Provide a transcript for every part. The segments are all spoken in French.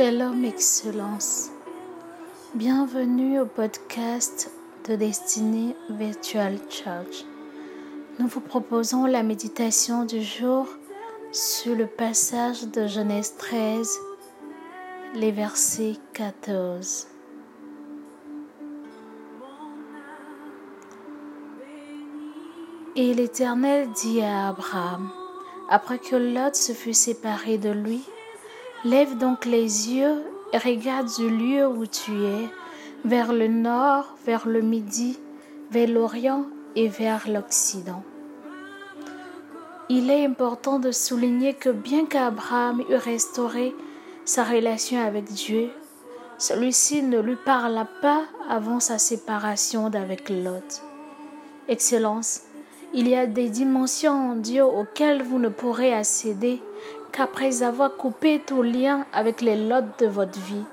Shalom Excellence. Bienvenue au podcast de Destinée Virtual Church. Nous vous proposons la méditation du jour sur le passage de Genèse 13, les versets 14. Et l'Éternel dit à Abraham, après que Lot se fut séparé de lui, Lève donc les yeux et regarde du lieu où tu es, vers le nord, vers le midi, vers l'orient et vers l'occident. Il est important de souligner que bien qu'Abraham eût restauré sa relation avec Dieu, celui-ci ne lui parla pas avant sa séparation d'avec Lot. Excellence, il y a des dimensions en Dieu auxquelles vous ne pourrez accéder qu'après avoir coupé tout lien avec les lots de votre vie,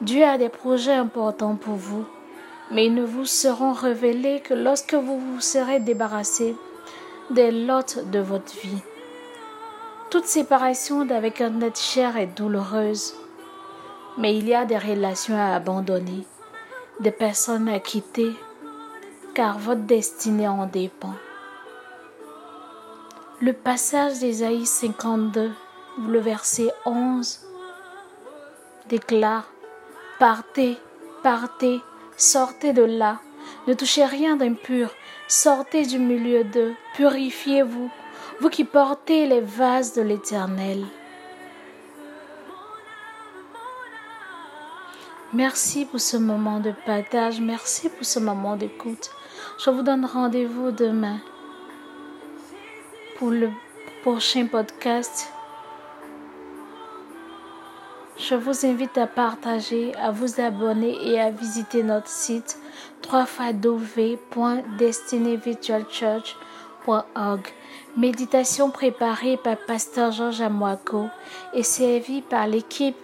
Dieu a des projets importants pour vous, mais ils ne vous seront révélés que lorsque vous vous serez débarrassé des lots de votre vie. Toute séparation d'avec un être cher est douloureuse, mais il y a des relations à abandonner, des personnes à quitter, car votre destinée en dépend. Le passage d'Ésaïe 52, le verset 11, déclare. Partez, partez, sortez de là, ne touchez rien d'impur, sortez du milieu d'eux, purifiez-vous, vous qui portez les vases de l'Éternel. Merci pour ce moment de partage, merci pour ce moment d'écoute. Je vous donne rendez-vous demain pour le prochain podcast. Je vous invite à partager, à vous abonner et à visiter notre site www.destinyvirtualchurch.org. Méditation préparée par Pasteur Georges Amouako et servie par l'équipe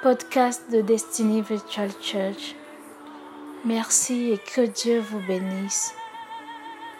podcast de Destiny Virtual Church. Merci et que Dieu vous bénisse.